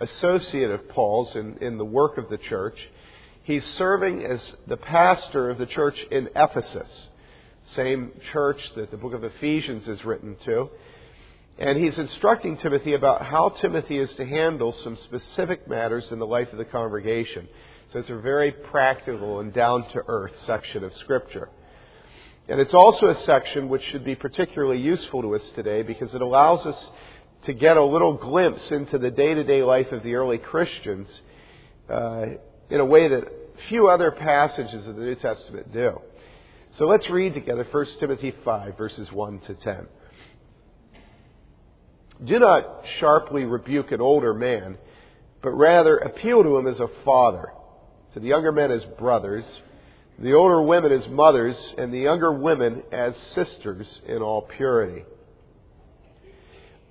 associate of Paul's in, in the work of the church. He's serving as the pastor of the church in Ephesus, same church that the book of Ephesians is written to. And he's instructing Timothy about how Timothy is to handle some specific matters in the life of the congregation. So it's a very practical and down to earth section of Scripture. And it's also a section which should be particularly useful to us today because it allows us to get a little glimpse into the day to day life of the early Christians uh, in a way that few other passages of the New Testament do. So let's read together 1 Timothy 5, verses 1 to 10. Do not sharply rebuke an older man, but rather appeal to him as a father, to the younger men as brothers the older women as mothers, and the younger women as sisters in all purity.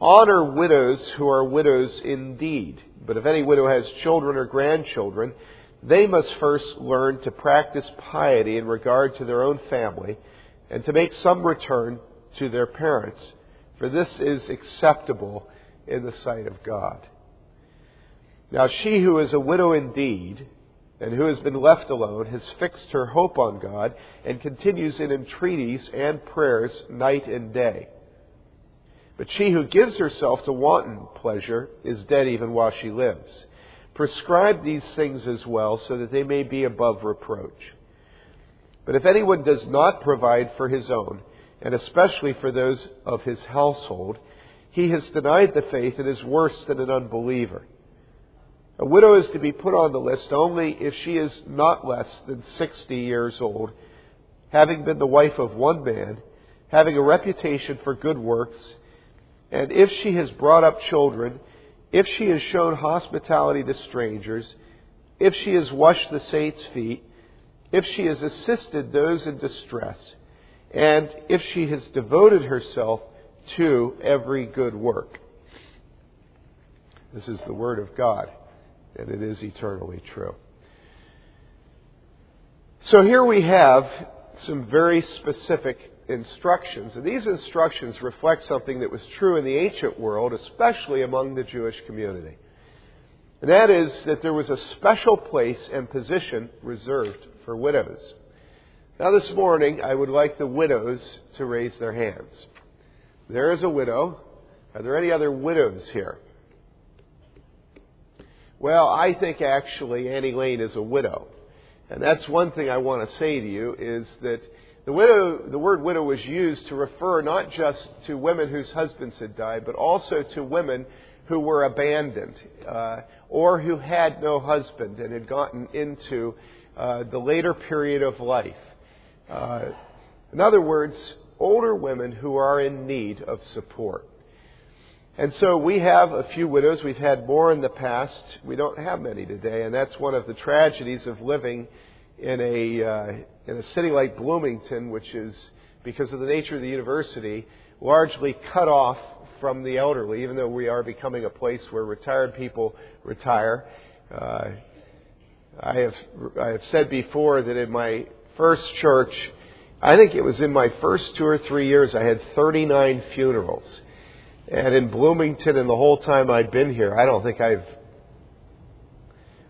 Honor widows who are widows indeed, but if any widow has children or grandchildren, they must first learn to practice piety in regard to their own family and to make some return to their parents, for this is acceptable in the sight of God. Now she who is a widow indeed, and who has been left alone has fixed her hope on God and continues in entreaties and prayers night and day. But she who gives herself to wanton pleasure is dead even while she lives. Prescribe these things as well so that they may be above reproach. But if anyone does not provide for his own, and especially for those of his household, he has denied the faith and is worse than an unbeliever. A widow is to be put on the list only if she is not less than 60 years old, having been the wife of one man, having a reputation for good works, and if she has brought up children, if she has shown hospitality to strangers, if she has washed the saints' feet, if she has assisted those in distress, and if she has devoted herself to every good work. This is the Word of God and it is eternally true. So here we have some very specific instructions, and these instructions reflect something that was true in the ancient world, especially among the Jewish community. And that is that there was a special place and position reserved for widows. Now, this morning, I would like the widows to raise their hands. There is a widow. Are there any other widows here? Well, I think actually Annie Lane is a widow. And that's one thing I want to say to you is that the widow, the word widow was used to refer not just to women whose husbands had died, but also to women who were abandoned uh, or who had no husband and had gotten into uh, the later period of life. Uh, in other words, older women who are in need of support. And so we have a few widows. We've had more in the past. We don't have many today, and that's one of the tragedies of living in a uh, in a city like Bloomington, which is because of the nature of the university, largely cut off from the elderly. Even though we are becoming a place where retired people retire, uh, I have I have said before that in my first church, I think it was in my first two or three years, I had 39 funerals. And in Bloomington, in the whole time I'd been here, I don't think I've,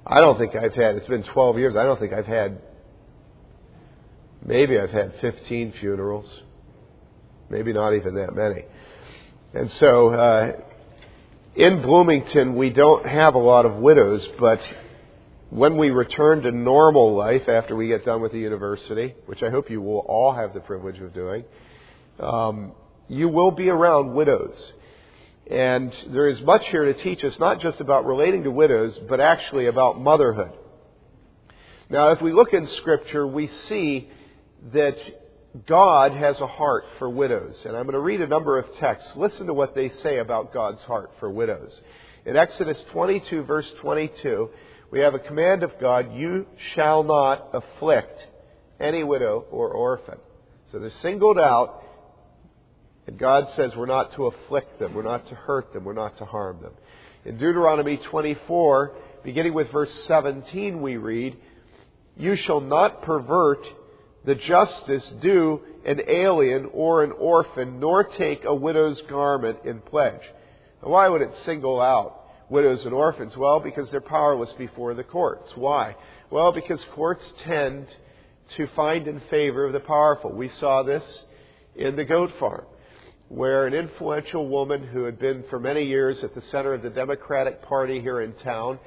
I don't think I've had. It's been 12 years. I don't think I've had. Maybe I've had 15 funerals. Maybe not even that many. And so, uh, in Bloomington, we don't have a lot of widows, but when we return to normal life after we get done with the university, which I hope you will all have the privilege of doing, um, you will be around widows. And there is much here to teach us, not just about relating to widows, but actually about motherhood. Now, if we look in Scripture, we see that God has a heart for widows. And I'm going to read a number of texts. Listen to what they say about God's heart for widows. In Exodus 22, verse 22, we have a command of God you shall not afflict any widow or orphan. So they're singled out and God says we're not to afflict them, we're not to hurt them, we're not to harm them. In Deuteronomy 24, beginning with verse 17, we read, You shall not pervert the justice due an alien or an orphan, nor take a widow's garment in pledge. Now, why would it single out widows and orphans? Well, because they're powerless before the courts. Why? Well, because courts tend to find in favor of the powerful. We saw this in the goat farm, where an influential woman who had been for many years at the center of the Democratic Party here in town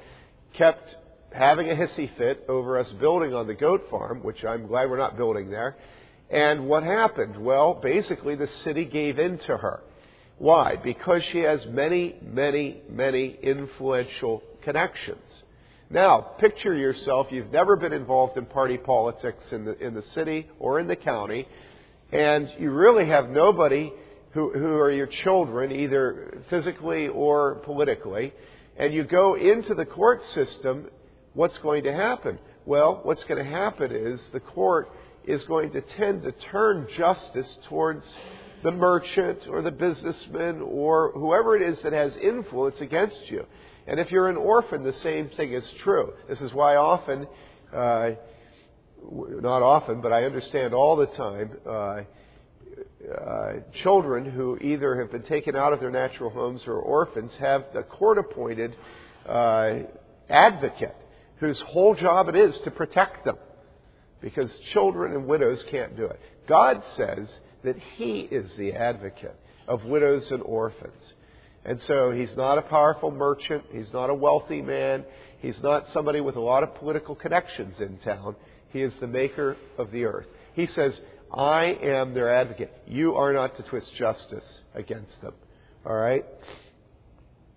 kept having a hissy fit over us building on the goat farm, which I'm glad we're not building there. And what happened? Well, basically the city gave in to her. Why? Because she has many, many, many influential connections. Now, picture yourself, you've never been involved in party politics in the, in the city or in the county, and you really have nobody who, who are your children, either physically or politically, and you go into the court system, what's going to happen? Well, what's going to happen is the court is going to tend to turn justice towards the merchant or the businessman or whoever it is that has influence against you. And if you're an orphan, the same thing is true. This is why often, uh, not often, but I understand all the time, uh, uh, children who either have been taken out of their natural homes or orphans have a court appointed uh, advocate whose whole job it is to protect them because children and widows can't do it. God says that He is the advocate of widows and orphans. And so He's not a powerful merchant. He's not a wealthy man. He's not somebody with a lot of political connections in town. He is the maker of the earth. He says, I am their advocate. You are not to twist justice against them. All right?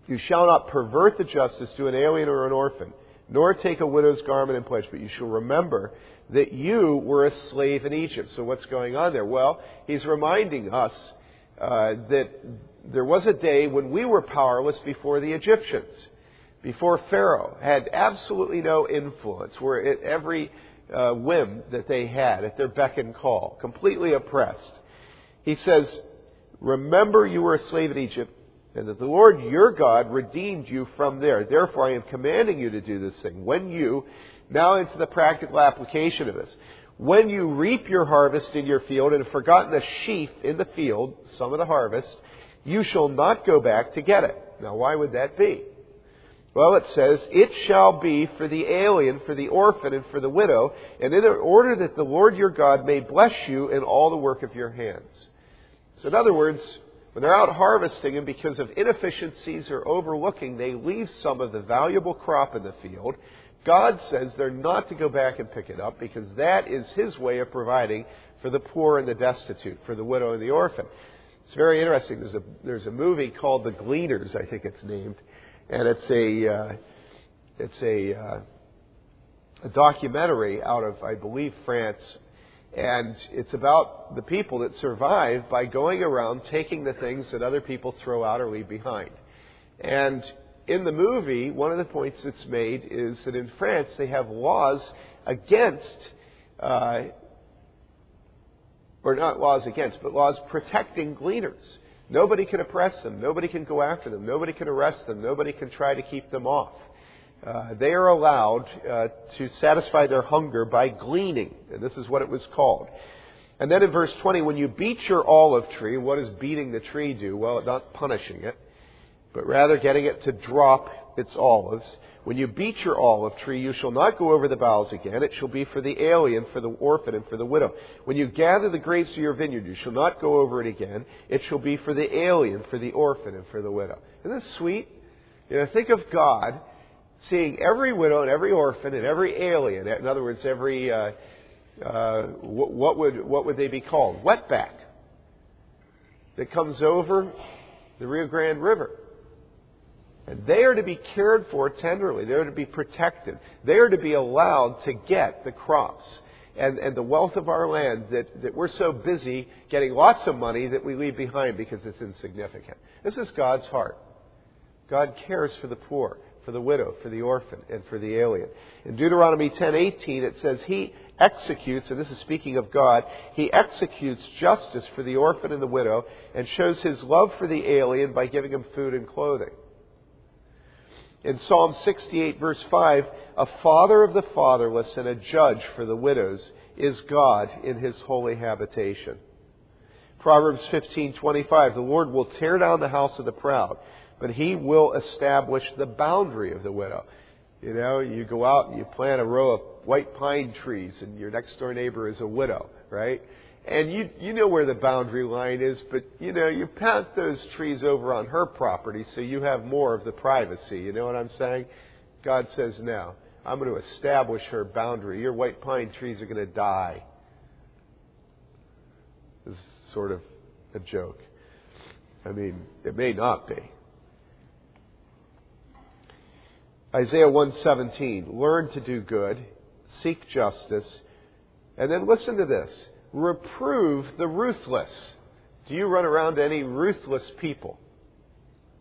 You shall not pervert the justice to an alien or an orphan, nor take a widow's garment in pledge, but you shall remember that you were a slave in Egypt. So what's going on there? Well, he's reminding us uh, that there was a day when we were powerless before the Egyptians, before Pharaoh had absolutely no influence, where at every uh, whim that they had, at their beck and call, completely oppressed. He says, Remember you were a slave in Egypt, and that the Lord your God redeemed you from there. Therefore I am commanding you to do this thing. When you, now into the practical application of this, when you reap your harvest in your field and have forgotten the sheaf in the field, some of the harvest, you shall not go back to get it. Now why would that be? Well, it says, It shall be for the alien, for the orphan, and for the widow, and in order that the Lord your God may bless you in all the work of your hands. So, in other words, when they're out harvesting and because of inefficiencies or overlooking, they leave some of the valuable crop in the field, God says they're not to go back and pick it up because that is His way of providing for the poor and the destitute, for the widow and the orphan. It's very interesting. There's a, there's a movie called The Gleaners, I think it's named and it's a uh, it's a, uh, a documentary out of I believe France, and it's about the people that survive by going around taking the things that other people throw out or leave behind. And in the movie, one of the points that's made is that in France they have laws against. Uh, or not laws against, but laws protecting gleaners. Nobody can oppress them. Nobody can go after them. Nobody can arrest them. Nobody can try to keep them off. Uh, they are allowed uh, to satisfy their hunger by gleaning. And this is what it was called. And then in verse 20, when you beat your olive tree, what does beating the tree do? Well, not punishing it, but rather getting it to drop its olives. When you beat your olive tree, you shall not go over the boughs again. It shall be for the alien, for the orphan, and for the widow. When you gather the grapes of your vineyard, you shall not go over it again. It shall be for the alien, for the orphan, and for the widow. Isn't that sweet? You know, think of God seeing every widow and every orphan and every alien. In other words, every uh, uh, what would what would they be called? Wetback that comes over the Rio Grande River. They are to be cared for tenderly. They are to be protected. They are to be allowed to get the crops and, and the wealth of our land that, that we're so busy getting lots of money that we leave behind because it's insignificant. This is God's heart. God cares for the poor, for the widow, for the orphan, and for the alien. In Deuteronomy 10:18 it says he executes, and this is speaking of God, he executes justice for the orphan and the widow and shows his love for the alien by giving him food and clothing. In Psalm 68, verse 5, a father of the fatherless and a judge for the widows is God in his holy habitation. Proverbs 15:25 The Lord will tear down the house of the proud, but he will establish the boundary of the widow. You know, you go out and you plant a row of white pine trees, and your next door neighbor is a widow, right? And you you know where the boundary line is, but you know you plant those trees over on her property, so you have more of the privacy. You know what I'm saying? God says, "No, I'm going to establish her boundary. Your white pine trees are going to die." This is sort of a joke. I mean, it may not be. Isaiah 117, learn to do good, seek justice, and then listen to this. Reprove the ruthless. Do you run around any ruthless people?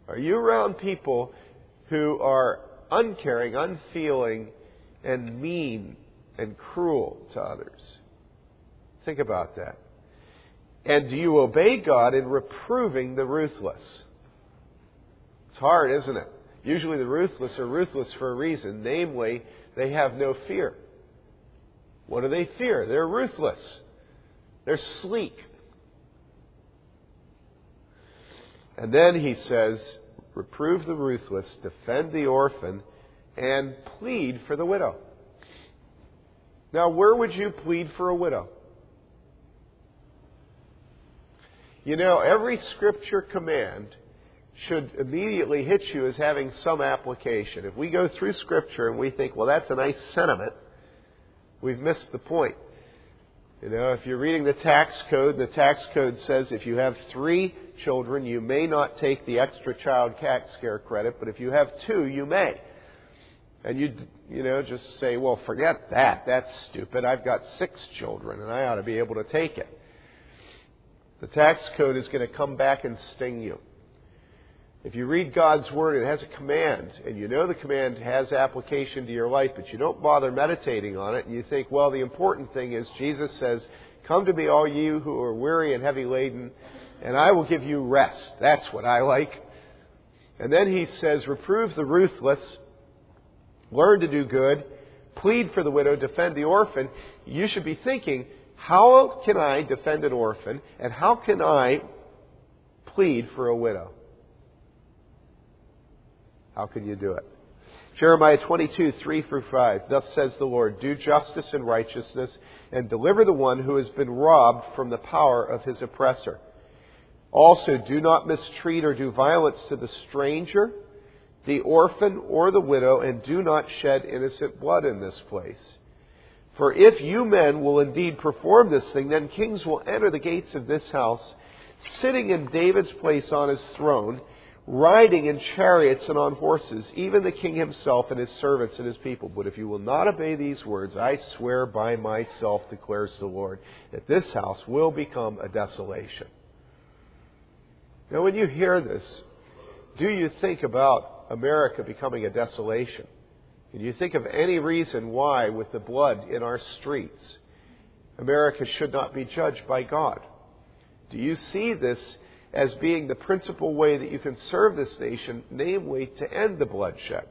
Are you around people who are uncaring, unfeeling, and mean and cruel to others? Think about that. And do you obey God in reproving the ruthless? It's hard, isn't it? Usually the ruthless are ruthless for a reason, namely, they have no fear. What do they fear? They're ruthless. They're sleek. And then he says, reprove the ruthless, defend the orphan, and plead for the widow. Now, where would you plead for a widow? You know, every scripture command should immediately hit you as having some application. If we go through Scripture and we think, well, that's a nice sentiment, we've missed the point. You know, if you're reading the tax code, the tax code says if you have three children, you may not take the extra child tax care credit, but if you have two, you may. And you, you know, just say, well, forget that. That's stupid. I've got six children and I ought to be able to take it. The tax code is going to come back and sting you. If you read God's Word, it has a command, and you know the command has application to your life, but you don't bother meditating on it, and you think, well, the important thing is Jesus says, Come to me, all you who are weary and heavy laden, and I will give you rest. That's what I like. And then he says, Reprove the ruthless, learn to do good, plead for the widow, defend the orphan. You should be thinking, how can I defend an orphan, and how can I plead for a widow? How can you do it? Jeremiah 22, 3 through 5. Thus says the Lord, Do justice and righteousness, and deliver the one who has been robbed from the power of his oppressor. Also, do not mistreat or do violence to the stranger, the orphan, or the widow, and do not shed innocent blood in this place. For if you men will indeed perform this thing, then kings will enter the gates of this house, sitting in David's place on his throne, riding in chariots and on horses, even the king himself and his servants and his people. But if you will not obey these words, I swear by myself, declares the Lord, that this house will become a desolation. Now, when you hear this, do you think about America becoming a desolation? Can you think of any reason why, with the blood in our streets, America should not be judged by God? Do you see this as being the principal way that you can serve this nation, namely to end the bloodshed.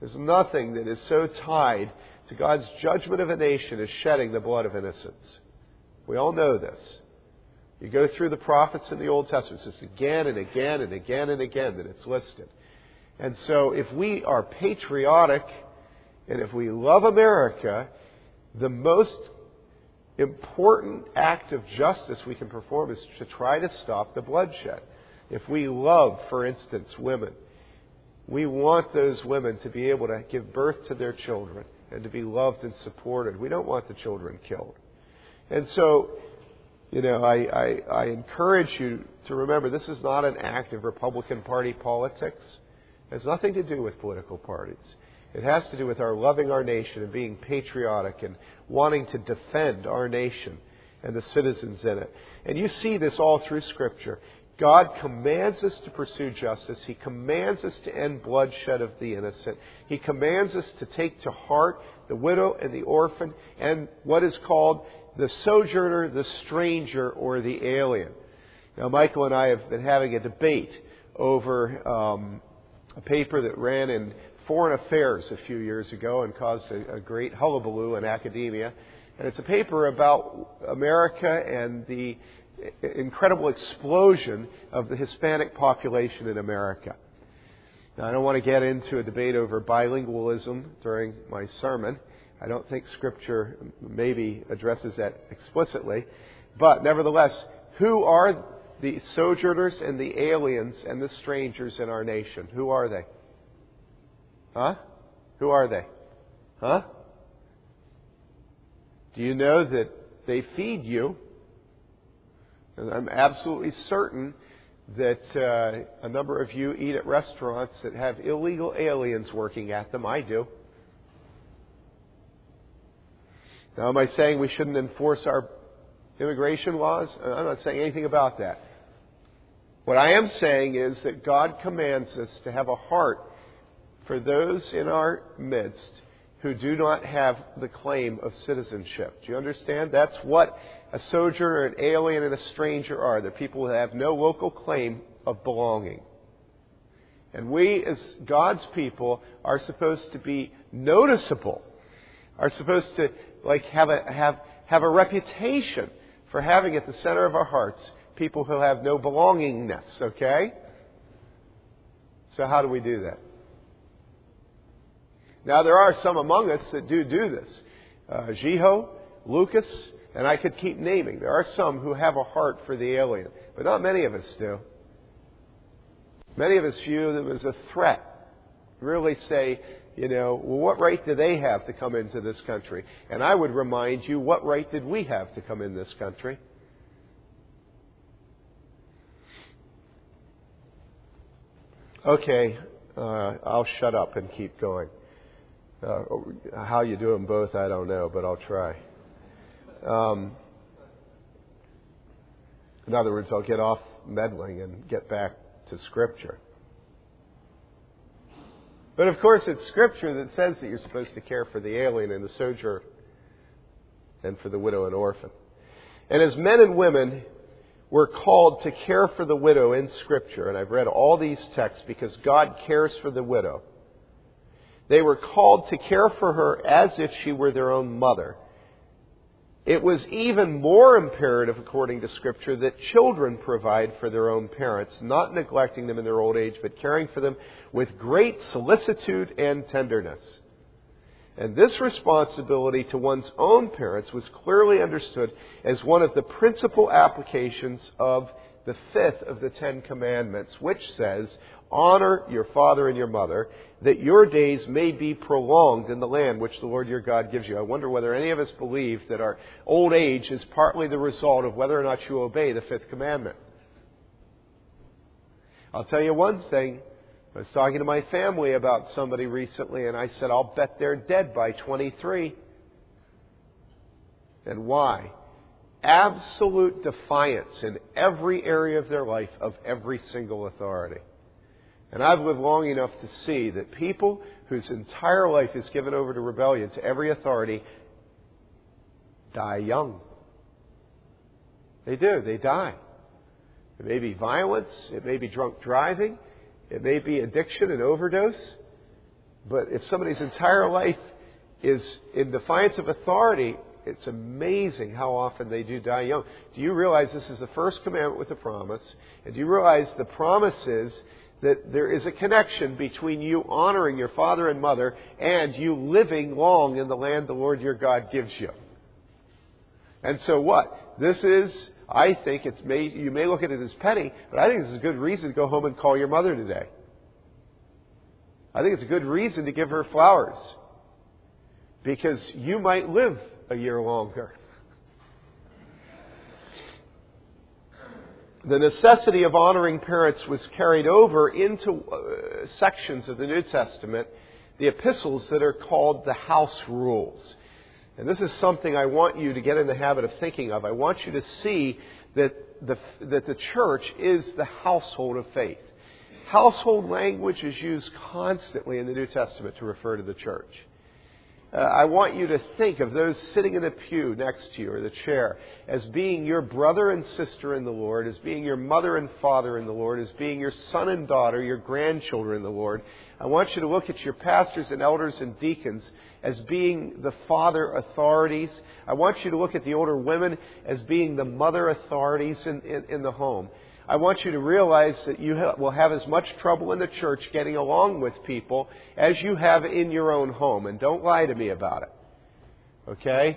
There's nothing that is so tied to God's judgment of a nation as shedding the blood of innocents. We all know this. You go through the prophets in the Old Testament, it's just again and again and again and again that it's listed. And so if we are patriotic and if we love America, the most important act of justice we can perform is to try to stop the bloodshed. If we love, for instance, women, we want those women to be able to give birth to their children and to be loved and supported. We don't want the children killed. And so, you know, I, I, I encourage you to remember this is not an act of Republican Party politics. It has nothing to do with political parties. It has to do with our loving our nation and being patriotic and wanting to defend our nation and the citizens in it. And you see this all through Scripture. God commands us to pursue justice. He commands us to end bloodshed of the innocent. He commands us to take to heart the widow and the orphan and what is called the sojourner, the stranger, or the alien. Now, Michael and I have been having a debate over um, a paper that ran in Foreign Affairs a few years ago and caused a, a great hullabaloo in academia. And it's a paper about America and the incredible explosion of the Hispanic population in America. Now, I don't want to get into a debate over bilingualism during my sermon. I don't think Scripture maybe addresses that explicitly. But nevertheless, who are the sojourners and the aliens and the strangers in our nation? Who are they? Huh? Who are they? Huh? Do you know that they feed you? And I'm absolutely certain that uh, a number of you eat at restaurants that have illegal aliens working at them. I do. Now, am I saying we shouldn't enforce our immigration laws? I'm not saying anything about that. What I am saying is that God commands us to have a heart for those in our midst who do not have the claim of citizenship. Do you understand? That's what a sojourner, an alien, and a stranger are. They're people who have no local claim of belonging. And we, as God's people, are supposed to be noticeable, are supposed to like have a have have a reputation for having at the center of our hearts people who have no belongingness, okay? So how do we do that? Now there are some among us that do do this. Uh, Jiho, Lucas, and I could keep naming. There are some who have a heart for the alien, but not many of us do. Many of us view them as a threat. Really say, you know, well, what right do they have to come into this country? And I would remind you, what right did we have to come in this country? Okay, uh, I'll shut up and keep going. Uh, how you do them both, I don't know, but I'll try. Um, in other words, I'll get off meddling and get back to Scripture. But of course, it's Scripture that says that you're supposed to care for the alien and the sojourner and for the widow and orphan. And as men and women, we're called to care for the widow in Scripture. And I've read all these texts because God cares for the widow. They were called to care for her as if she were their own mother. It was even more imperative, according to Scripture, that children provide for their own parents, not neglecting them in their old age, but caring for them with great solicitude and tenderness. And this responsibility to one's own parents was clearly understood as one of the principal applications of the fifth of the Ten Commandments, which says, Honor your father and your mother, that your days may be prolonged in the land which the Lord your God gives you. I wonder whether any of us believe that our old age is partly the result of whether or not you obey the fifth commandment. I'll tell you one thing. I was talking to my family about somebody recently, and I said, I'll bet they're dead by 23. And why? Absolute defiance in every area of their life of every single authority. And I've lived long enough to see that people whose entire life is given over to rebellion, to every authority, die young. They do. They die. It may be violence. It may be drunk driving. It may be addiction and overdose. But if somebody's entire life is in defiance of authority, it's amazing how often they do die young. Do you realize this is the first commandment with a promise? And do you realize the promise is that there is a connection between you honoring your father and mother and you living long in the land the Lord your God gives you. And so what? This is, I think it's may, you may look at it as petty, but I think this is a good reason to go home and call your mother today. I think it's a good reason to give her flowers. Because you might live a year longer. The necessity of honoring parents was carried over into uh, sections of the New Testament, the epistles that are called the house rules. And this is something I want you to get in the habit of thinking of. I want you to see that the, that the church is the household of faith. Household language is used constantly in the New Testament to refer to the church. Uh, I want you to think of those sitting in the pew next to you or the chair as being your brother and sister in the Lord, as being your mother and father in the Lord, as being your son and daughter, your grandchildren in the Lord. I want you to look at your pastors and elders and deacons as being the father authorities. I want you to look at the older women as being the mother authorities in, in, in the home. I want you to realize that you will have as much trouble in the church getting along with people as you have in your own home. And don't lie to me about it. Okay?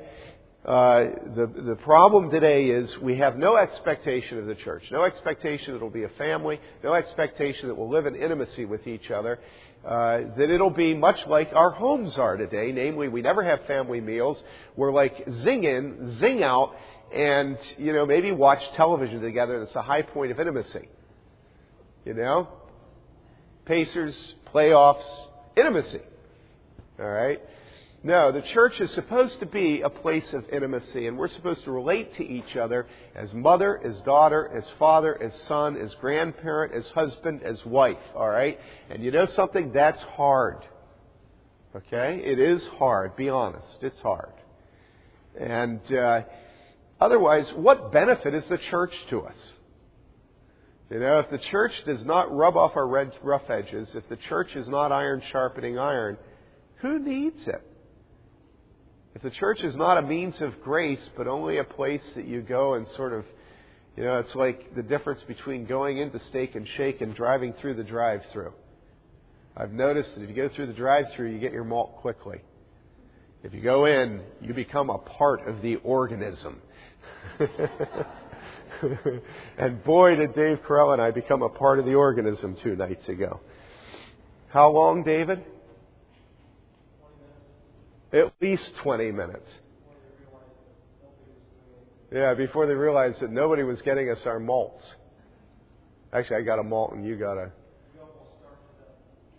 Uh, the, the problem today is we have no expectation of the church, no expectation that it'll be a family, no expectation that we'll live in intimacy with each other, uh, that it'll be much like our homes are today, namely we never have family meals. We're like zing in, zing out, and, you know, maybe watch television together. It's a high point of intimacy. You know? Pacers, playoffs, intimacy. All right? No, the church is supposed to be a place of intimacy, and we're supposed to relate to each other as mother, as daughter, as father, as son, as grandparent, as husband, as wife. All right? And you know something? That's hard. Okay? It is hard. Be honest. It's hard. And, uh, Otherwise, what benefit is the church to us? You know, if the church does not rub off our red, rough edges, if the church is not iron sharpening iron, who needs it? If the church is not a means of grace, but only a place that you go and sort of, you know, it's like the difference between going into Steak and Shake and driving through the drive through. I've noticed that if you go through the drive through, you get your malt quickly. If you go in, you become a part of the organism. and boy, did Dave Carell and I become a part of the organism two nights ago. How long, David? At least 20 minutes. Yeah, before they realized that nobody was getting us our malts. Actually, I got a malt and you got a.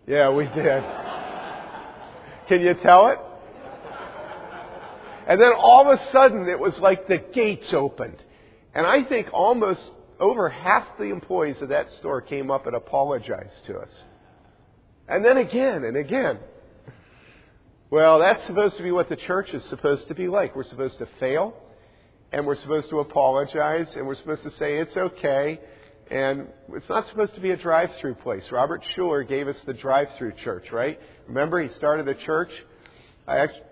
Yeah, we did. Can you tell it? And then all of a sudden, it was like the gates opened. And I think almost over half the employees of that store came up and apologized to us. And then again and again. Well, that's supposed to be what the church is supposed to be like. We're supposed to fail, and we're supposed to apologize, and we're supposed to say it's okay, and it's not supposed to be a drive through place. Robert Schuller gave us the drive through church, right? Remember, he started a church. I actually,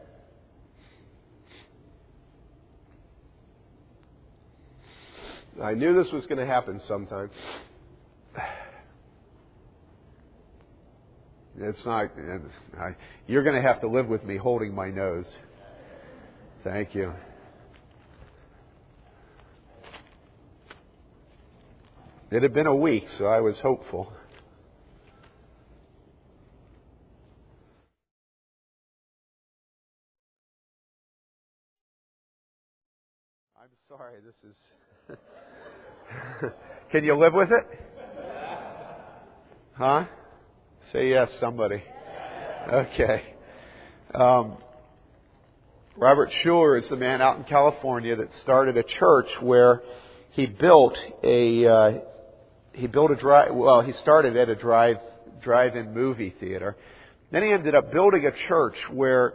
I knew this was going to happen sometime. It's not. I, you're going to have to live with me holding my nose. Thank you. It had been a week, so I was hopeful. I'm sorry, this is. Can you live with it? Huh? Say yes, somebody. Okay. Um, Robert Schuller is the man out in California that started a church where he built a uh, he built a drive. Well, he started at a drive drive-in movie theater. Then he ended up building a church where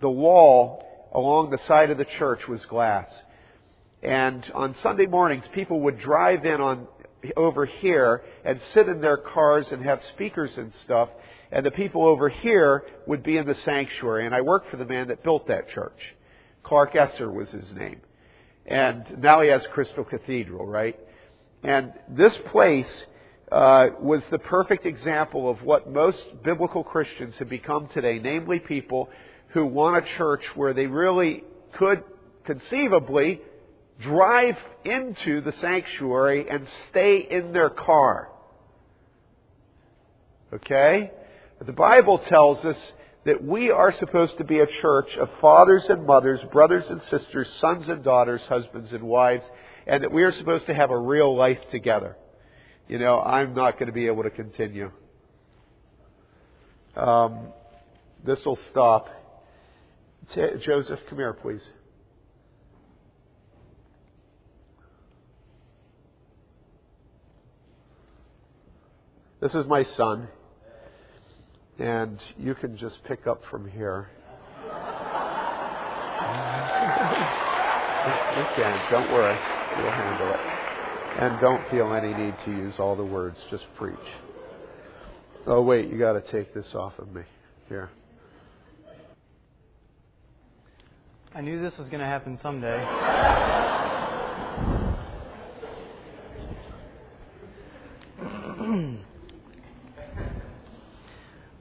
the wall along the side of the church was glass. And on Sunday mornings, people would drive in on over here and sit in their cars and have speakers and stuff. And the people over here would be in the sanctuary. And I worked for the man that built that church. Clark Esser was his name. And now he has Crystal Cathedral, right? And this place uh, was the perfect example of what most biblical Christians have become today, namely people who want a church where they really could conceivably drive into the sanctuary and stay in their car. Okay? The Bible tells us that we are supposed to be a church of fathers and mothers, brothers and sisters, sons and daughters, husbands and wives, and that we are supposed to have a real life together. You know, I'm not going to be able to continue. Um, this will stop. Joseph, come here, please. This is my son. And you can just pick up from here. you can. Don't worry. We'll handle it. And don't feel any need to use all the words. Just preach. Oh, wait. You got to take this off of me. Here. I knew this was going to happen someday.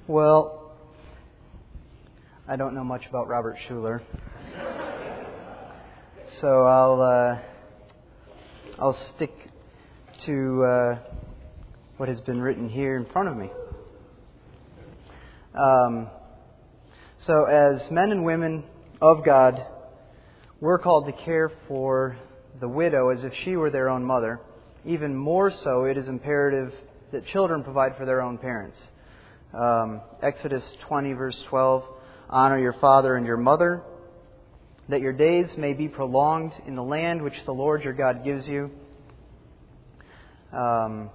well, I don't know much about Robert Schuller. So I'll uh, I'll stick to uh, what has been written here in front of me. Um, so, as men and women of God, we're called to care for the widow as if she were their own mother. Even more so, it is imperative that children provide for their own parents. Um, Exodus 20, verse 12 Honor your father and your mother, that your days may be prolonged in the land which the Lord your God gives you. Um,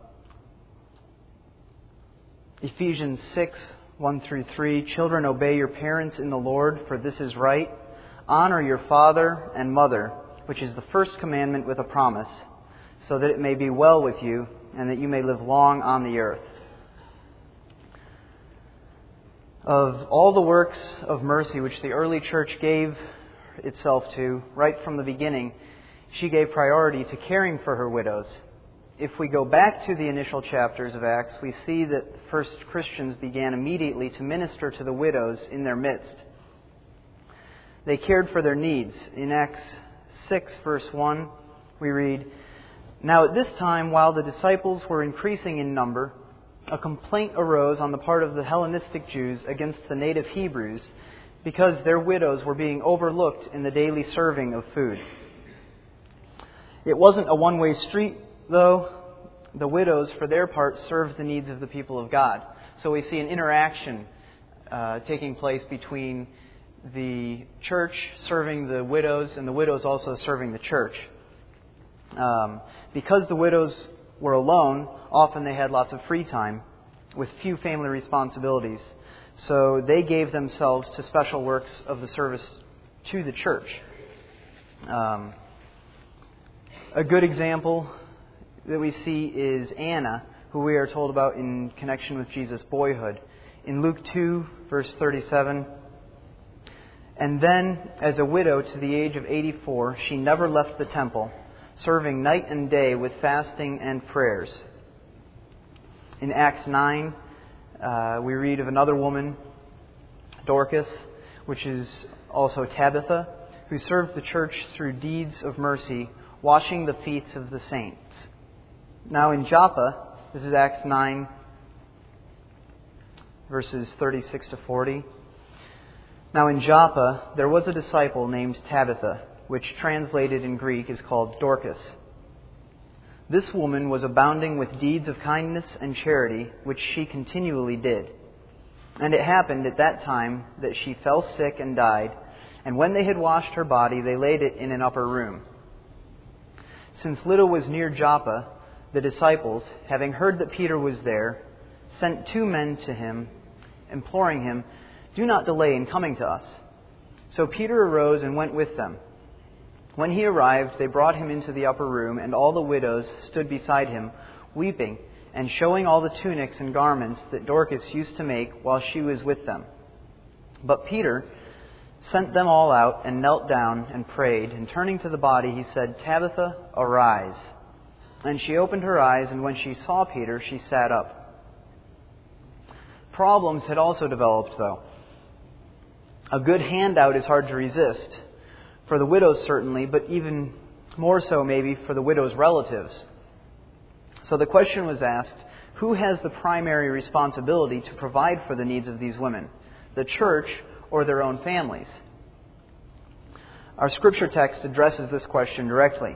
Ephesians 6, 1 through 3. Children, obey your parents in the Lord, for this is right. Honor your father and mother, which is the first commandment with a promise, so that it may be well with you and that you may live long on the earth. Of all the works of mercy which the early church gave itself to, right from the beginning, she gave priority to caring for her widows if we go back to the initial chapters of Acts, we see that the first Christians began immediately to minister to the widows in their midst. They cared for their needs. In Acts 6, verse 1, we read Now at this time, while the disciples were increasing in number, a complaint arose on the part of the Hellenistic Jews against the native Hebrews because their widows were being overlooked in the daily serving of food. It wasn't a one way street though, the widows, for their part, served the needs of the people of God. So we see an interaction uh, taking place between the church serving the widows and the widows also serving the church. Um, because the widows were alone, often they had lots of free time with few family responsibilities. So they gave themselves to special works of the service to the church. Um, a good example that we see is Anna, who we are told about in connection with Jesus' boyhood. In Luke 2, verse 37, and then, as a widow to the age of 84, she never left the temple, serving night and day with fasting and prayers. In Acts 9, uh, we read of another woman, Dorcas, which is also Tabitha, who served the church through deeds of mercy, washing the feet of the saints. Now in Joppa, this is Acts 9, verses 36 to 40. Now in Joppa, there was a disciple named Tabitha, which translated in Greek is called Dorcas. This woman was abounding with deeds of kindness and charity, which she continually did. And it happened at that time that she fell sick and died, and when they had washed her body, they laid it in an upper room. Since Lydda was near Joppa, the disciples, having heard that Peter was there, sent two men to him, imploring him, Do not delay in coming to us. So Peter arose and went with them. When he arrived, they brought him into the upper room, and all the widows stood beside him, weeping, and showing all the tunics and garments that Dorcas used to make while she was with them. But Peter sent them all out and knelt down and prayed, and turning to the body, he said, Tabitha, arise. And she opened her eyes, and when she saw Peter, she sat up. Problems had also developed, though. A good handout is hard to resist, for the widows certainly, but even more so maybe for the widow's relatives. So the question was asked who has the primary responsibility to provide for the needs of these women, the church or their own families? Our scripture text addresses this question directly.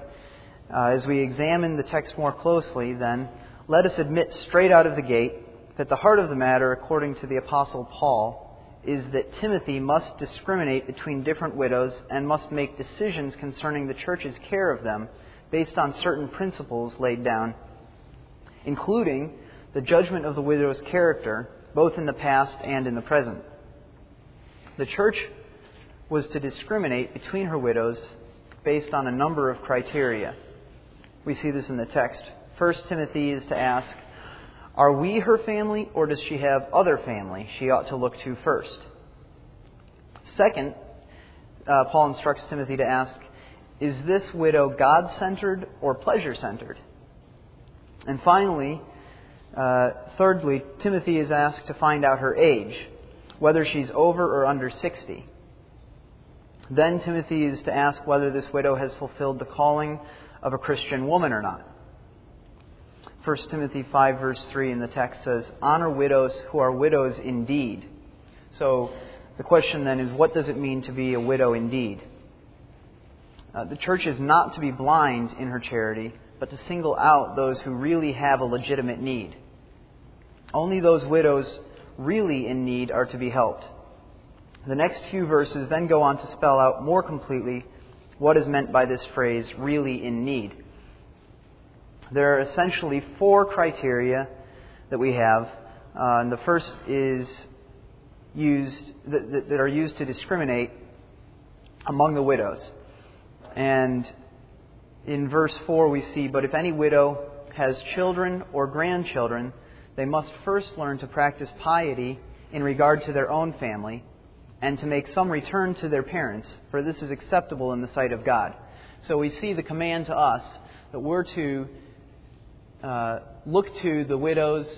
Uh, as we examine the text more closely, then, let us admit straight out of the gate that the heart of the matter, according to the Apostle Paul, is that Timothy must discriminate between different widows and must make decisions concerning the church's care of them based on certain principles laid down, including the judgment of the widow's character, both in the past and in the present. The church was to discriminate between her widows based on a number of criteria. We see this in the text. First Timothy is to ask, Are we her family, or does she have other family she ought to look to first? Second, uh, Paul instructs Timothy to ask, Is this widow God centered or pleasure centered? And finally, uh, thirdly, Timothy is asked to find out her age, whether she's over or under 60. Then Timothy is to ask whether this widow has fulfilled the calling of a Christian woman or not. 1 Timothy 5, verse 3 in the text says, Honor widows who are widows indeed. So the question then is, what does it mean to be a widow indeed? Uh, the church is not to be blind in her charity, but to single out those who really have a legitimate need. Only those widows really in need are to be helped. The next few verses then go on to spell out more completely what is meant by this phrase, really in need. There are essentially four criteria that we have. Uh, and the first is used that, that are used to discriminate among the widows. And in verse 4 we see, But if any widow has children or grandchildren, they must first learn to practice piety in regard to their own family and to make some return to their parents, for this is acceptable in the sight of God. So we see the command to us that we're to uh, look to the widows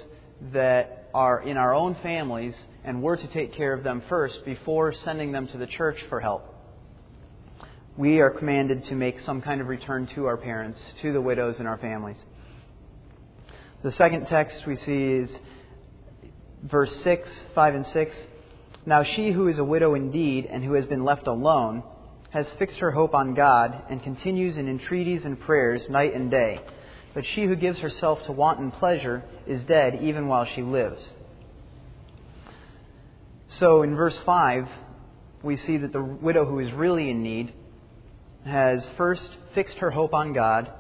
that are in our own families and we're to take care of them first before sending them to the church for help. We are commanded to make some kind of return to our parents, to the widows in our families. The second text we see is verse 6, 5 and 6. Now she who is a widow indeed and who has been left alone has fixed her hope on God and continues in entreaties and prayers night and day. But she who gives herself to wanton pleasure is dead even while she lives. So in verse 5, we see that the widow who is really in need has first fixed her hope on God,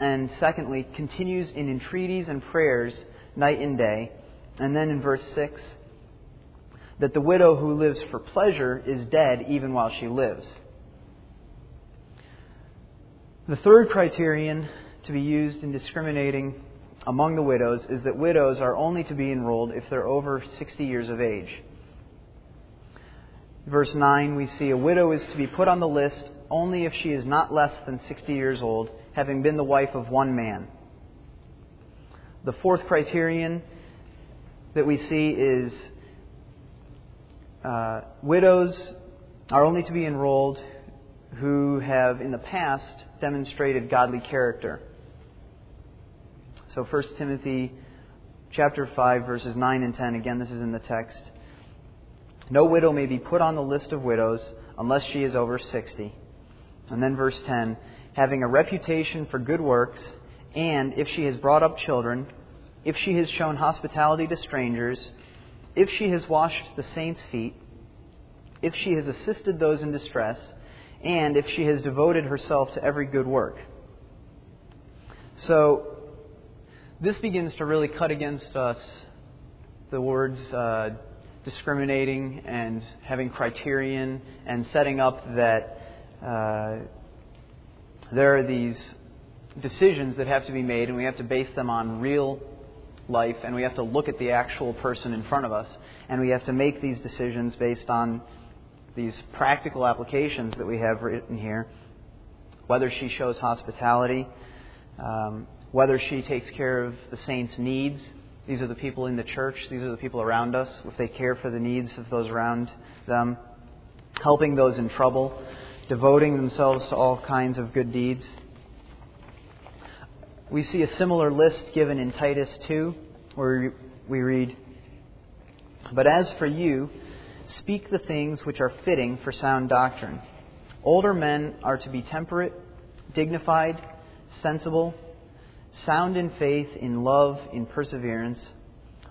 and secondly, continues in entreaties and prayers night and day. And then in verse 6, that the widow who lives for pleasure is dead even while she lives. The third criterion to be used in discriminating among the widows is that widows are only to be enrolled if they're over 60 years of age. Verse 9, we see a widow is to be put on the list only if she is not less than 60 years old, having been the wife of one man. The fourth criterion that we see is uh, widows are only to be enrolled who have in the past demonstrated godly character. So 1 Timothy chapter 5 verses 9 and 10 again this is in the text. No widow may be put on the list of widows unless she is over 60. And then verse 10, having a reputation for good works and if she has brought up children, if she has shown hospitality to strangers, if she has washed the saints' feet, if she has assisted those in distress, and if she has devoted herself to every good work. So, this begins to really cut against us the words uh, discriminating and having criterion and setting up that uh, there are these decisions that have to be made and we have to base them on real life and we have to look at the actual person in front of us and we have to make these decisions based on these practical applications that we have written here whether she shows hospitality um, whether she takes care of the saints' needs. These are the people in the church, these are the people around us, if they care for the needs of those around them, helping those in trouble, devoting themselves to all kinds of good deeds. We see a similar list given in Titus 2, where we read, But as for you, speak the things which are fitting for sound doctrine. Older men are to be temperate, dignified, sensible sound in faith, in love, in perseverance.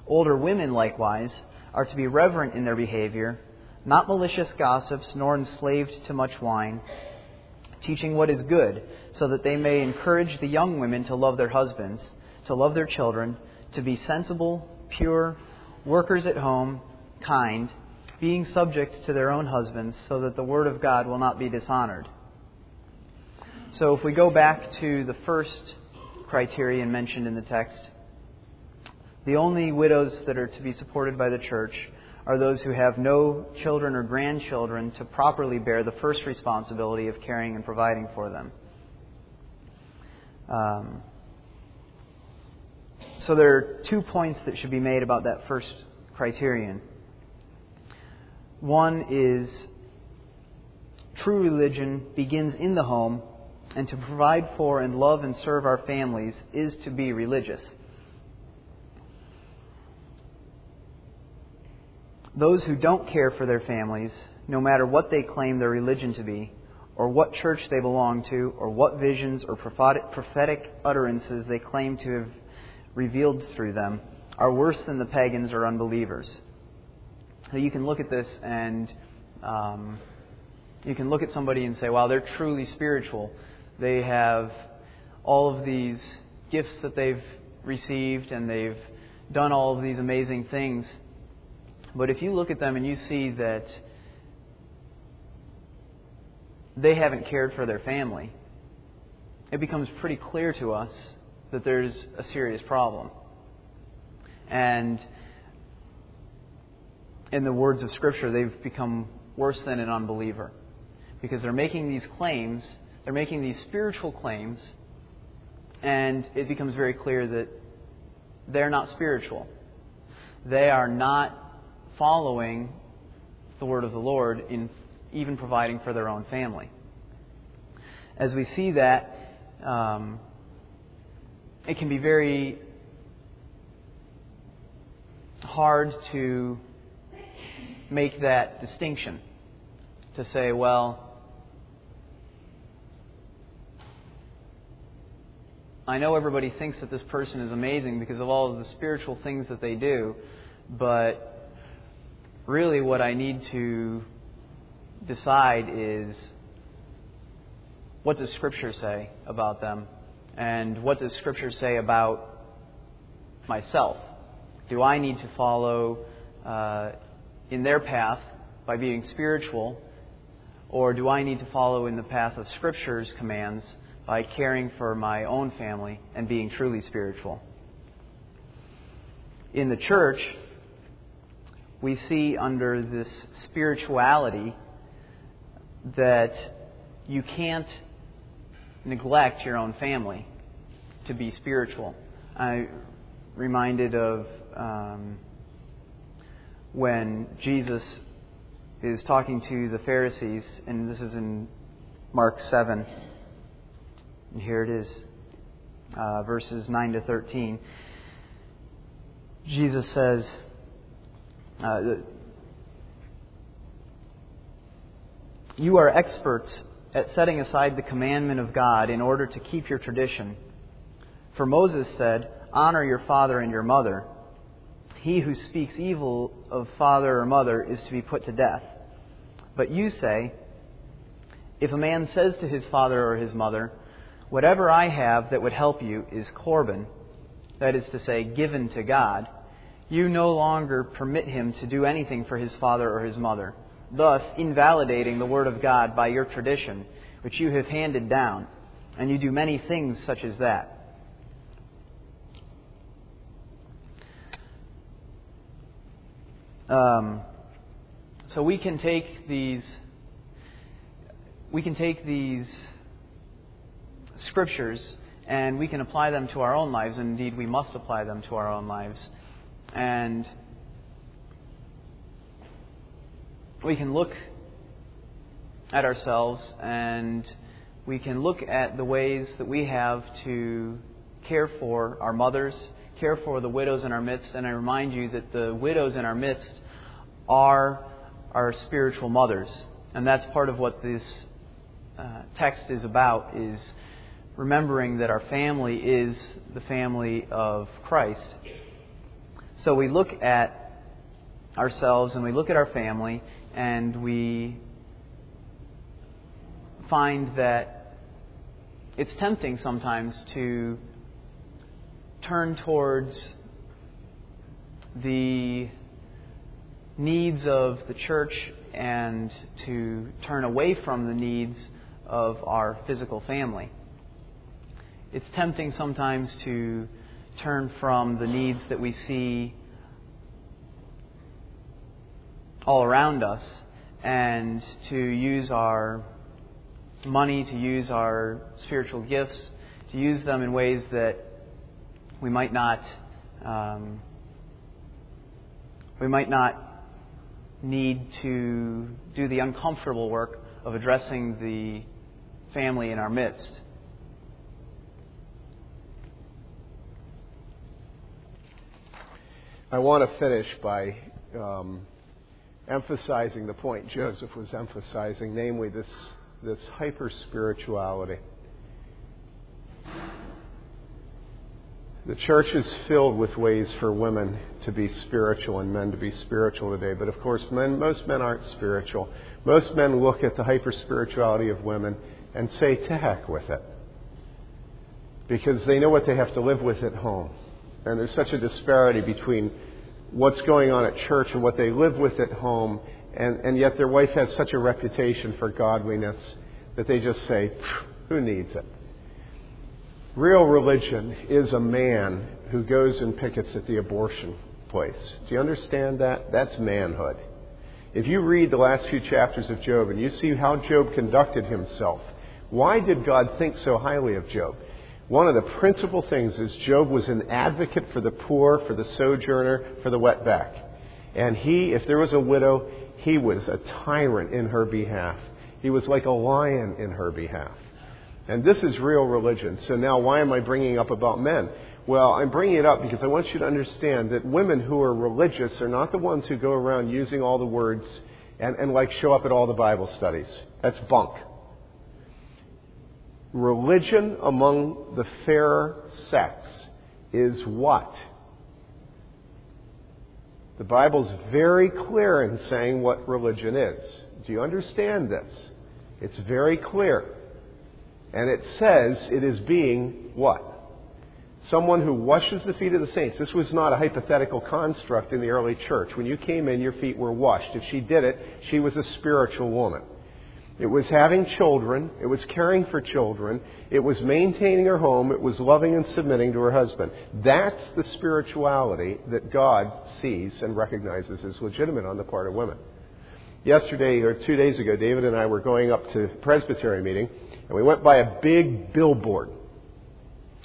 Older women, likewise, are to be reverent in their behavior, not malicious gossips, nor enslaved to much wine, teaching what is good, so that they may encourage the young women to love their husbands, to love their children, to be sensible, pure, workers at home, kind, being subject to their own husbands, so that the word of God will not be dishonored. So if we go back to the first criterion mentioned in the text, the only widows that are to be supported by the church are those who have no children or grandchildren to properly bear the first responsibility of caring and providing for them. Um, so there are two points that should be made about that first criterion. One is true religion begins in the home, and to provide for and love and serve our families is to be religious. Those who don't care for their families, no matter what they claim their religion to be, or what church they belong to, or what visions or prophetic utterances they claim to have revealed through them, are worse than the pagans or unbelievers. So you can look at this and um, you can look at somebody and say, wow, they're truly spiritual. They have all of these gifts that they've received and they've done all of these amazing things. But if you look at them and you see that they haven't cared for their family, it becomes pretty clear to us that there's a serious problem. And in the words of Scripture, they've become worse than an unbeliever. Because they're making these claims, they're making these spiritual claims, and it becomes very clear that they're not spiritual. They are not following the word of the Lord in even providing for their own family. As we see that, um, it can be very hard to make that distinction. To say, well, I know everybody thinks that this person is amazing because of all of the spiritual things that they do, but really what I need to decide is what does Scripture say about them? And what does Scripture say about myself? Do I need to follow uh, in their path by being spiritual, or do I need to follow in the path of Scripture's commands by caring for my own family and being truly spiritual? In the church, we see under this spirituality that you can't neglect your own family to be spiritual. I'm reminded of um, when Jesus is talking to the Pharisees, and this is in Mark 7. And here it is, uh, verses 9 to 13. Jesus says, uh, You are experts at setting aside the commandment of God in order to keep your tradition. For Moses said, Honor your father and your mother. He who speaks evil of father or mother is to be put to death. But you say, If a man says to his father or his mother, Whatever I have that would help you is Corban, that is to say, given to God, you no longer permit him to do anything for his father or his mother thus invalidating the Word of God by your tradition, which you have handed down, and you do many things such as that. Um, so we can take these we can take these scriptures and we can apply them to our own lives. And indeed, we must apply them to our own lives. And we can look at ourselves and we can look at the ways that we have to care for our mothers, care for the widows in our midst, and I remind you that the widows in our midst are our spiritual mothers. And that's part of what this uh, text is about is remembering that our family is the family of Christ. So we look at ourselves and we look at our family and we find that it's tempting sometimes to turn towards the needs of the church and to turn away from the needs of our physical family. It's tempting sometimes to turn from the needs that we see all around us and to use our money, to use our spiritual gifts, to use them in ways that we might not um, we might not need to do the uncomfortable work of addressing the family in our midst. I want to finish by um, emphasizing the point Joseph was emphasizing, namely this, this hyper spirituality. The church is filled with ways for women to be spiritual and men to be spiritual today. But of course, men, most men aren't spiritual. Most men look at the hyper spirituality of women and say, to heck with it. Because they know what they have to live with at home. And there's such a disparity between what's going on at church and what they live with at home. And, and yet their wife has such a reputation for godliness that they just say, who needs it? Real religion is a man who goes and pickets at the abortion place. Do you understand that? That's manhood. If you read the last few chapters of Job and you see how Job conducted himself, why did God think so highly of Job? One of the principal things is Job was an advocate for the poor, for the sojourner, for the wetback. And he, if there was a widow, he was a tyrant in her behalf. He was like a lion in her behalf. And this is real religion. So now, why am I bringing up about men? Well, I'm bringing it up because I want you to understand that women who are religious are not the ones who go around using all the words and, and like show up at all the Bible studies. That's bunk. Religion among the fairer sex is what? The Bible's very clear in saying what religion is. Do you understand this? It's very clear. And it says it is being what? Someone who washes the feet of the saints. This was not a hypothetical construct in the early church. When you came in, your feet were washed. If she did it, she was a spiritual woman. It was having children. It was caring for children. It was maintaining her home. It was loving and submitting to her husband. That's the spirituality that God sees and recognizes as legitimate on the part of women. Yesterday, or two days ago, David and I were going up to Presbytery meeting, and we went by a big billboard.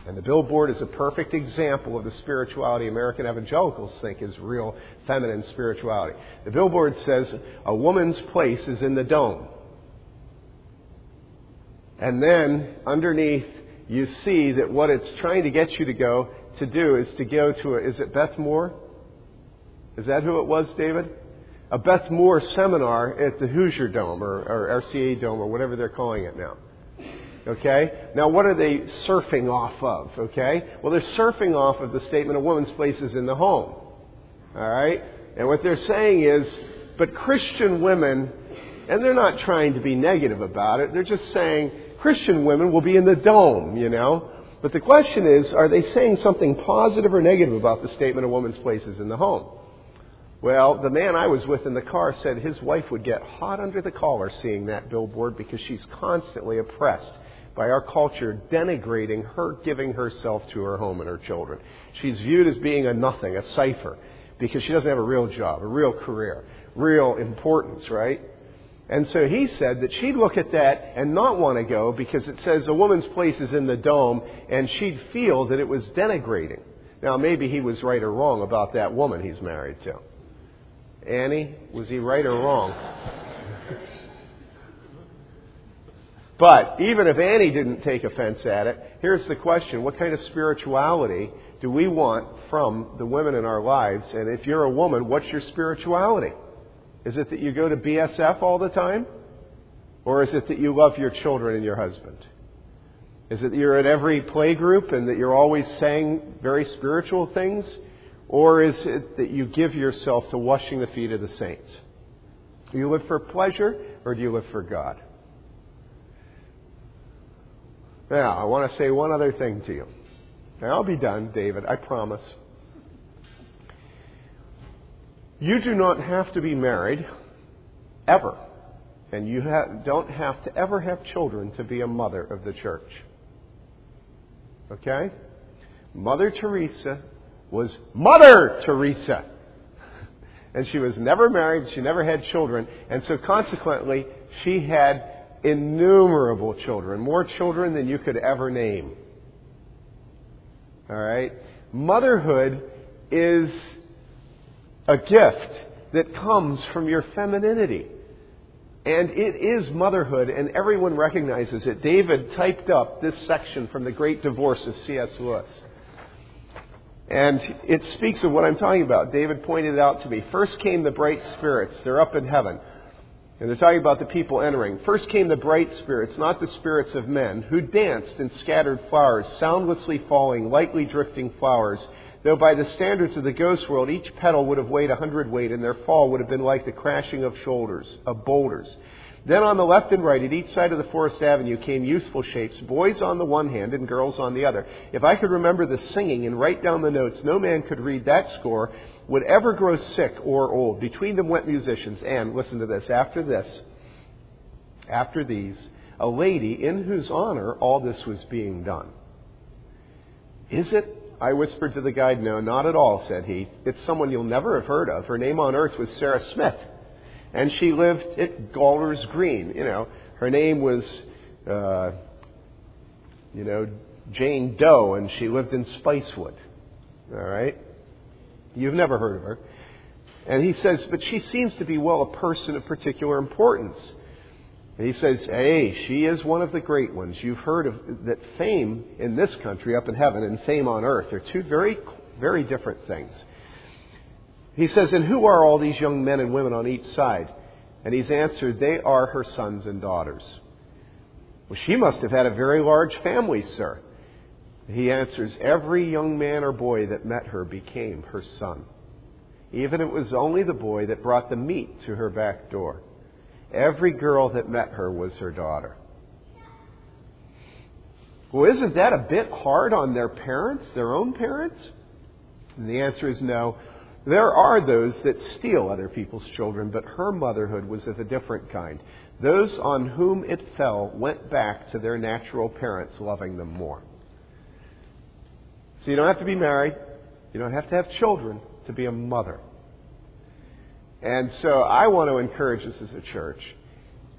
And the billboard is a perfect example of the spirituality American evangelicals think is real feminine spirituality. The billboard says, A woman's place is in the dome. And then underneath, you see that what it's trying to get you to go to do is to go to a, is it Beth Moore? Is that who it was, David? A Beth Moore seminar at the Hoosier Dome or, or RCA Dome or whatever they're calling it now. Okay? Now, what are they surfing off of? Okay? Well, they're surfing off of the statement a woman's place is in the home. All right? And what they're saying is, but Christian women, and they're not trying to be negative about it, they're just saying Christian women will be in the dome, you know? But the question is, are they saying something positive or negative about the statement a woman's place is in the home? Well, the man I was with in the car said his wife would get hot under the collar seeing that billboard because she's constantly oppressed by our culture denigrating her giving herself to her home and her children. She's viewed as being a nothing, a cipher, because she doesn't have a real job, a real career, real importance, right? And so he said that she'd look at that and not want to go because it says a woman's place is in the dome, and she'd feel that it was denigrating. Now, maybe he was right or wrong about that woman he's married to. Annie, was he right or wrong? But even if Annie didn't take offense at it, here's the question what kind of spirituality do we want from the women in our lives? And if you're a woman, what's your spirituality? Is it that you go to BSF all the time? Or is it that you love your children and your husband? Is it that you're at every play group and that you're always saying very spiritual things? Or is it that you give yourself to washing the feet of the saints? Do you live for pleasure or do you live for God? Now, I want to say one other thing to you. And I'll be done, David, I promise. You do not have to be married ever. And you ha- don't have to ever have children to be a mother of the church. Okay? Mother Teresa was Mother Teresa. And she was never married, she never had children, and so consequently, she had innumerable children, more children than you could ever name. All right? Motherhood is a gift that comes from your femininity. And it is motherhood, and everyone recognizes it. David typed up this section from The Great Divorce of C.S. Lewis. And it speaks of what I'm talking about. David pointed it out to me. First came the bright spirits. They're up in heaven. And they're talking about the people entering. First came the bright spirits, not the spirits of men, who danced in scattered flowers, soundlessly falling, lightly drifting flowers though by the standards of the ghost world, each petal would have weighed a hundredweight, and their fall would have been like the crashing of shoulders, of boulders. Then on the left and right, at each side of the Forest Avenue, came youthful shapes, boys on the one hand and girls on the other. If I could remember the singing and write down the notes, no man could read that score, would ever grow sick or old. Between them went musicians, and, listen to this, after this, after these, a lady in whose honor all this was being done. Is it I whispered to the guide, No, not at all, said he. It's someone you'll never have heard of. Her name on earth was Sarah Smith. And she lived at Golders Green. You know, her name was, uh, you know, Jane Doe, and she lived in Spicewood. All right? You've never heard of her. And he says, But she seems to be, well, a person of particular importance. And he says, Hey, she is one of the great ones. You've heard of that fame in this country up in heaven and fame on earth are two very, very different things. He says, And who are all these young men and women on each side? And he's answered, They are her sons and daughters. Well, she must have had a very large family, sir. He answers, Every young man or boy that met her became her son. Even it was only the boy that brought the meat to her back door. Every girl that met her was her daughter. Well, isn't that a bit hard on their parents, their own parents? And the answer is no. There are those that steal other people's children, but her motherhood was of a different kind. Those on whom it fell went back to their natural parents, loving them more. So you don't have to be married. You don't have to have children to be a mother. And so I want to encourage us as a church.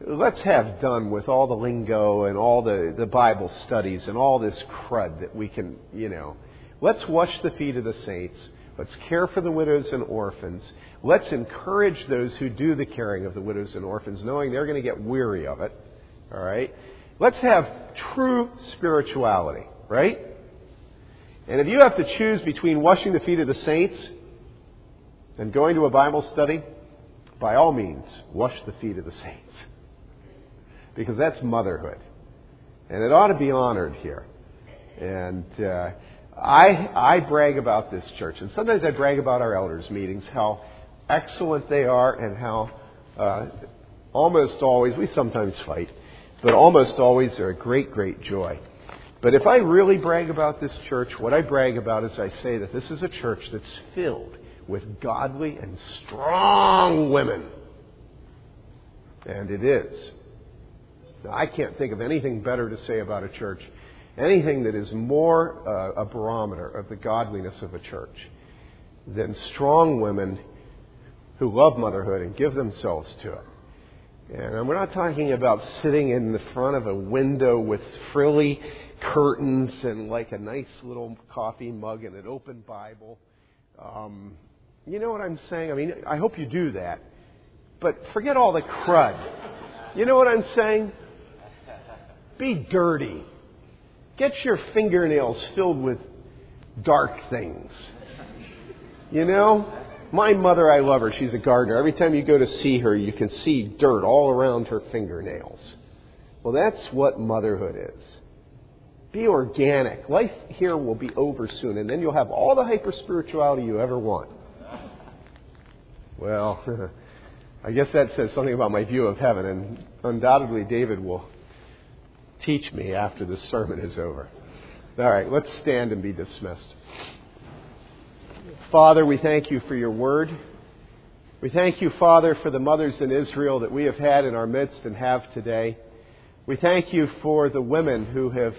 Let's have done with all the lingo and all the, the Bible studies and all this crud that we can, you know. Let's wash the feet of the saints. Let's care for the widows and orphans. Let's encourage those who do the caring of the widows and orphans, knowing they're going to get weary of it. All right? Let's have true spirituality, right? And if you have to choose between washing the feet of the saints and going to a Bible study, by all means, wash the feet of the saints. Because that's motherhood. And it ought to be honored here. And uh, I, I brag about this church. And sometimes I brag about our elders' meetings, how excellent they are and how uh, almost always, we sometimes fight, but almost always they're a great, great joy. But if I really brag about this church, what I brag about is I say that this is a church that's filled with godly and strong women. And it is. Now, I can't think of anything better to say about a church, anything that is more uh, a barometer of the godliness of a church than strong women who love motherhood and give themselves to it. And we're not talking about sitting in the front of a window with frilly curtains and like a nice little coffee mug and an open Bible. Um, you know what I'm saying? I mean, I hope you do that. But forget all the crud. You know what I'm saying? Be dirty. Get your fingernails filled with dark things. You know? My mother, I love her. She's a gardener. Every time you go to see her, you can see dirt all around her fingernails. Well, that's what motherhood is. Be organic. Life here will be over soon, and then you'll have all the hyper spirituality you ever want. Well, I guess that says something about my view of heaven, and undoubtedly David will teach me after the sermon is over. All right, let's stand and be dismissed. Father, we thank you for your word. We thank you, Father, for the mothers in Israel that we have had in our midst and have today. We thank you for the women who have